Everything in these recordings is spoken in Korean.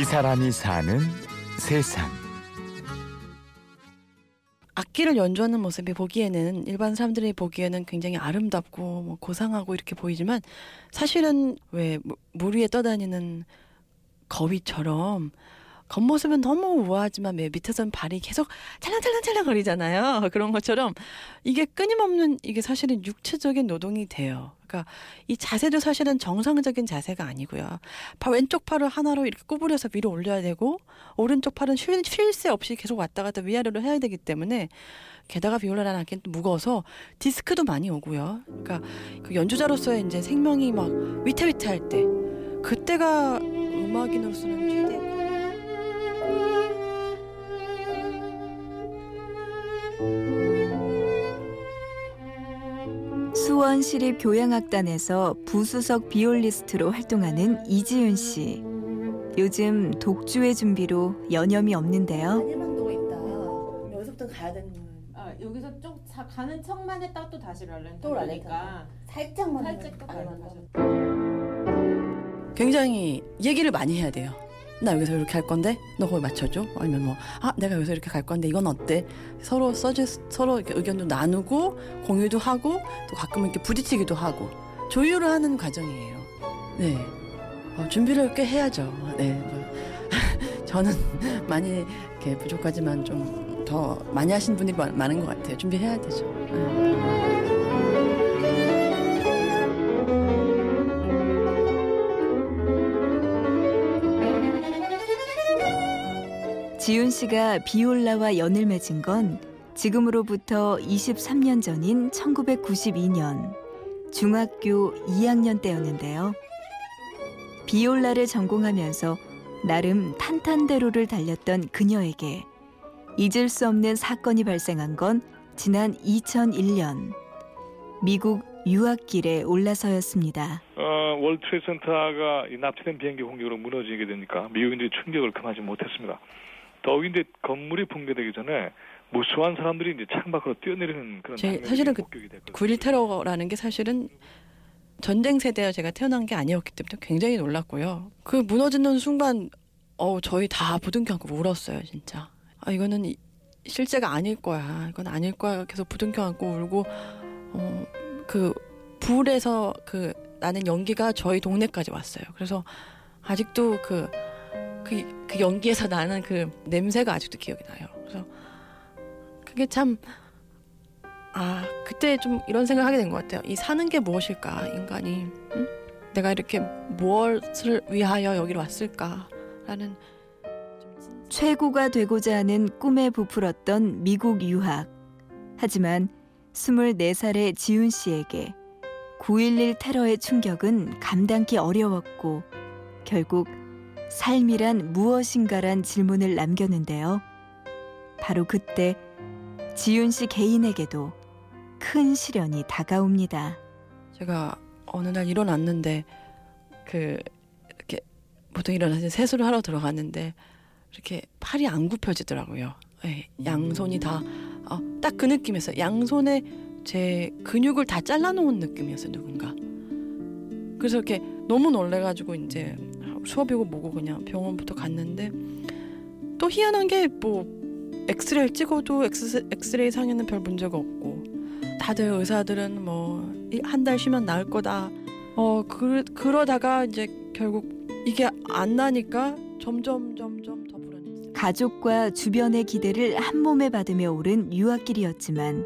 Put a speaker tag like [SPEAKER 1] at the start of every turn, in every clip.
[SPEAKER 1] 이 사람이 사는 세상.
[SPEAKER 2] 악기를 연주하는 모습이 보기에는 일반 사람들이 보기에는 굉장히 아름답고 뭐 고상하고 이렇게 보이지만 사실은 왜 물 위에 떠다니는 거위처럼 겉모습은 너무 우아하지만 밑에서는 발이 계속 찰랑찰랑찰랑 거리잖아요. 그런 것처럼 이게 끊임없는 이게 사실은 육체적인 노동이 돼요. 그러니까 이 자세도 사실은 정상적인 자세가 아니고요. 왼쪽 팔을 하나로 이렇게 구부려서 위로 올려야 되고 오른쪽 팔은 쉴, 쉴새 없이 계속 왔다 갔다 위아래로 해야 되기 때문에 게다가 비올라라는 악기는 무거워서 디스크도 많이 오고요. 그러니까 그 연주자로서의 이제 생명이 막 위태위태할 때 그때가 음악인으로서는 최대
[SPEAKER 3] 수원시립교향악단에서 부수석 비올리스트로 활동하는 이지윤 씨. 요즘 독주의 준비로 여념이 없는데요.
[SPEAKER 2] 있다. 여기서부터 가야 되는
[SPEAKER 4] 아, 여기서 쭉 자, 가는 척만 했다가 또 다시 랄렌
[SPEAKER 2] 또 랄렌
[SPEAKER 4] 그러니까
[SPEAKER 2] 살짝만
[SPEAKER 4] 살짝 또 랄렌
[SPEAKER 2] 굉장히 얘기를 많이 해야 돼요. 나 여기서 이렇게 할 건데 너 거기 맞춰줘 아니면 뭐 아 내가 여기서 이렇게 갈 건데 이건 어때 서로 써주 서로 이렇게 의견도 나누고 공유도 하고 또 가끔 이렇게 부딪히기도 하고 조율을 하는 과정이에요. 네 어, 준비를 꽤 해야죠. 네 뭐, 저는 많이 이렇게 부족하지만 좀 더 많이 하신 분이 많은 것 같아요. 준비해야 되죠. 네.
[SPEAKER 3] 지윤 씨가 비올라와 연을 맺은 건 지금으로부터 23년 전인 1992년 중학교 2학년 때였는데요. 비올라를 전공하면서 나름 탄탄대로를 달렸던 그녀에게 잊을 수 없는 사건이 발생한 건 지난 2001년 미국 유학길에 올라서였습니다.
[SPEAKER 5] 어, World Trade Center가 이 납치된 비행기 공격으로 무너지게 되니까 미국인들이 충격을 금하지 못했습니다. 이제 건물이 붕괴되기 전에 무수한 사람들이 이제 창밖으로 뛰어내리는 그런
[SPEAKER 2] 제- 사실은 그
[SPEAKER 5] 목격이 됐거든요.
[SPEAKER 2] 9.1 테러라는 게 사실은 전쟁 세대에 제가 태어난 게 아니었기 때문에 굉장히 놀랐고요. 그 무너지는 순간 어 저희 다 부둥켜 안고 울었어요, 진짜. 아 이거는 이- 실제가 아닐 거야. 이건 아닐 거야. 계속 부둥켜 안고 울고 어 그 불에서 그 나는 연기가 저희 동네까지 왔어요. 그래서 아직도 그 그, 그 연기에서 나는 그 냄새가 아직도 기억이 나요. 그래서 그게 참 아, 그때 좀 이런 생각을 하게 된 것 같아요. 이 사는 게 무엇일까, 인간이. 응? 내가 이렇게 무엇을 위하여 여기로 왔을까라는
[SPEAKER 3] 최고가 되고자 하는 꿈에 부풀었던 미국 유학. 하지만 24살의 지훈 씨에게 9.11 테러의 충격은 감당기 어려웠고 결국 삶이란 무엇인가란 질문을 남겼는데요. 바로 그때 지윤 씨 개인에게도 큰 시련이 다가옵니다.
[SPEAKER 2] 제가 어느 날 일어났는데 그 이렇게 보통 일어나서 세수를 하러 들어갔는데 이렇게 팔이 안 굽혀지더라고요. 예, 양손이 다 딱그 느낌이었어요. 양손에 제 근육을 다 잘라놓은 느낌이었어요. 누군가. 그래서 이렇게 너무 놀래가지고 이제 수업이고 뭐고 그냥 병원부터 갔는데 또 희한한 게 뭐 엑스레이를 찍어도 엑스, 엑스레이 상에는 별 문제가 없고 다들 의사들은 뭐 한 달 쉬면 나을 거다. 어 그, 그러다가 이제 결국 이게 안 나니까 점점 점점 더 불안해졌어요.
[SPEAKER 3] 가족과 주변의 기대를 한 몸에 받으며 오른 유학길이었지만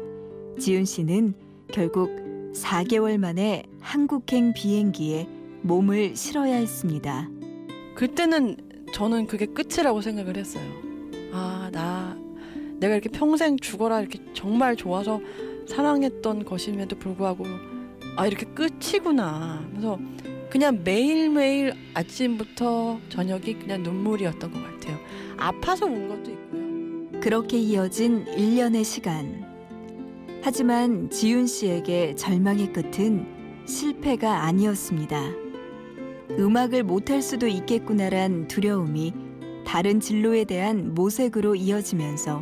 [SPEAKER 3] 지윤 씨는 결국 4개월 만에 한국행 비행기에 몸을 실어야 했습니다.
[SPEAKER 2] 그때는 저는 그게 끝이라고 생각을 했어요. 아, 나 내가 이렇게 평생 죽어라 이렇게 정말 좋아서 사랑했던 것임에도 불구하고 아, 이렇게 끝이구나. 그래서 그냥 매일매일 아침부터 저녁이 그냥 눈물이었던 것 같아요. 아파서 운 것도 있고요.
[SPEAKER 3] 그렇게 이어진 1년의 시간. 하지만 지윤 씨에게 절망의 끝은 실패가 아니었습니다. 음악을 못할 수도 있겠구나란 두려움이 다른 진로에 대한 모색으로 이어지면서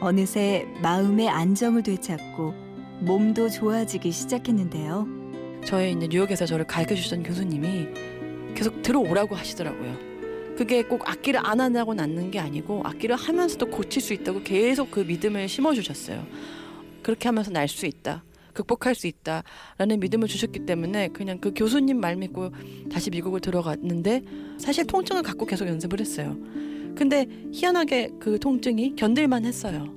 [SPEAKER 3] 어느새 마음의 안정을 되찾고 몸도 좋아지기 시작했는데요.
[SPEAKER 2] 저희 이제 뉴욕에서 저를 가르쳐 주셨던 교수님이 계속 들어오라고 하시더라고요. 그게 꼭 악기를 안 한다고 낫는 게 아니고 악기를 하면서도 고칠 수 있다고 계속 그 믿음을 심어주셨어요. 그렇게 하면서 날 수 있다. 극복할 수 있다라는 믿음을 주셨기 때문에 그냥 그 교수님 말 믿고 다시 미국을 들어갔는데 사실 통증을 갖고 계속 연습을 했어요. 근데 희한하게 그 통증이 견딜만 했어요.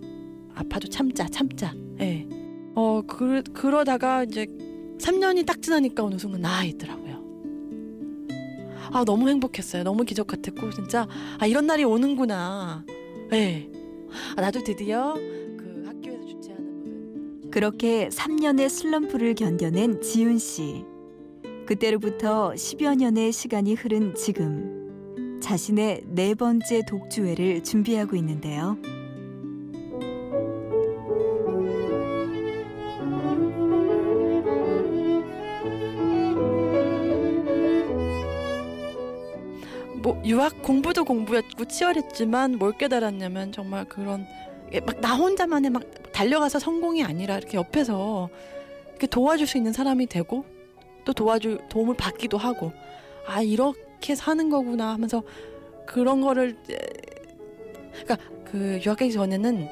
[SPEAKER 2] 아파도 참자, 참자. 예. 어, 그, 그러다가 이제 3년이 딱 지나니까 어느 순간 나아 있더라고요. 아, 너무 행복했어요. 너무 기적 같았고, 진짜, 아, 이런 날이 오는구나. 예. 아, 나도 드디어
[SPEAKER 3] 그렇게 3년의 슬럼프를 견뎌낸 지훈 씨. 그때로부터 10여 년의 시간이 흐른 지금 자신의 네 번째 독주회를 준비하고 있는데요.
[SPEAKER 2] 뭐 유학 공부도 공부였고 치열했지만 뭘 깨달았냐면 정말 그런 막 나 혼자만의 막 달려가서 성공이 아니라 이렇게 옆에서 이렇게 도와줄 수 있는 사람이 되고 또 도와줄 도움을 받기도 하고 아 이렇게 사는 거구나 하면서 그런 거를 그러니까 그 유학 가기 전에는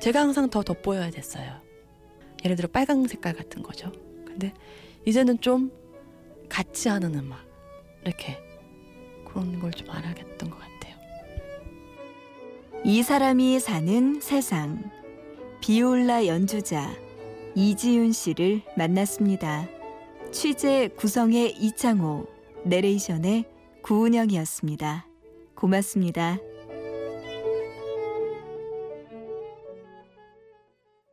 [SPEAKER 2] 제가 항상 더 돋보여야 됐어요. 예를 들어 빨강 색깔 같은 거죠. 근데 이제는 좀 같이 하는 음악 이렇게 그런 걸 좀 알아야겠던 것 같아요.
[SPEAKER 3] 이 사람이 사는 세상 비올라 연주자 이지윤 씨를 만났습니다. 취재 구성의 이창호, 내레이션의 구은영이었습니다. 고맙습니다.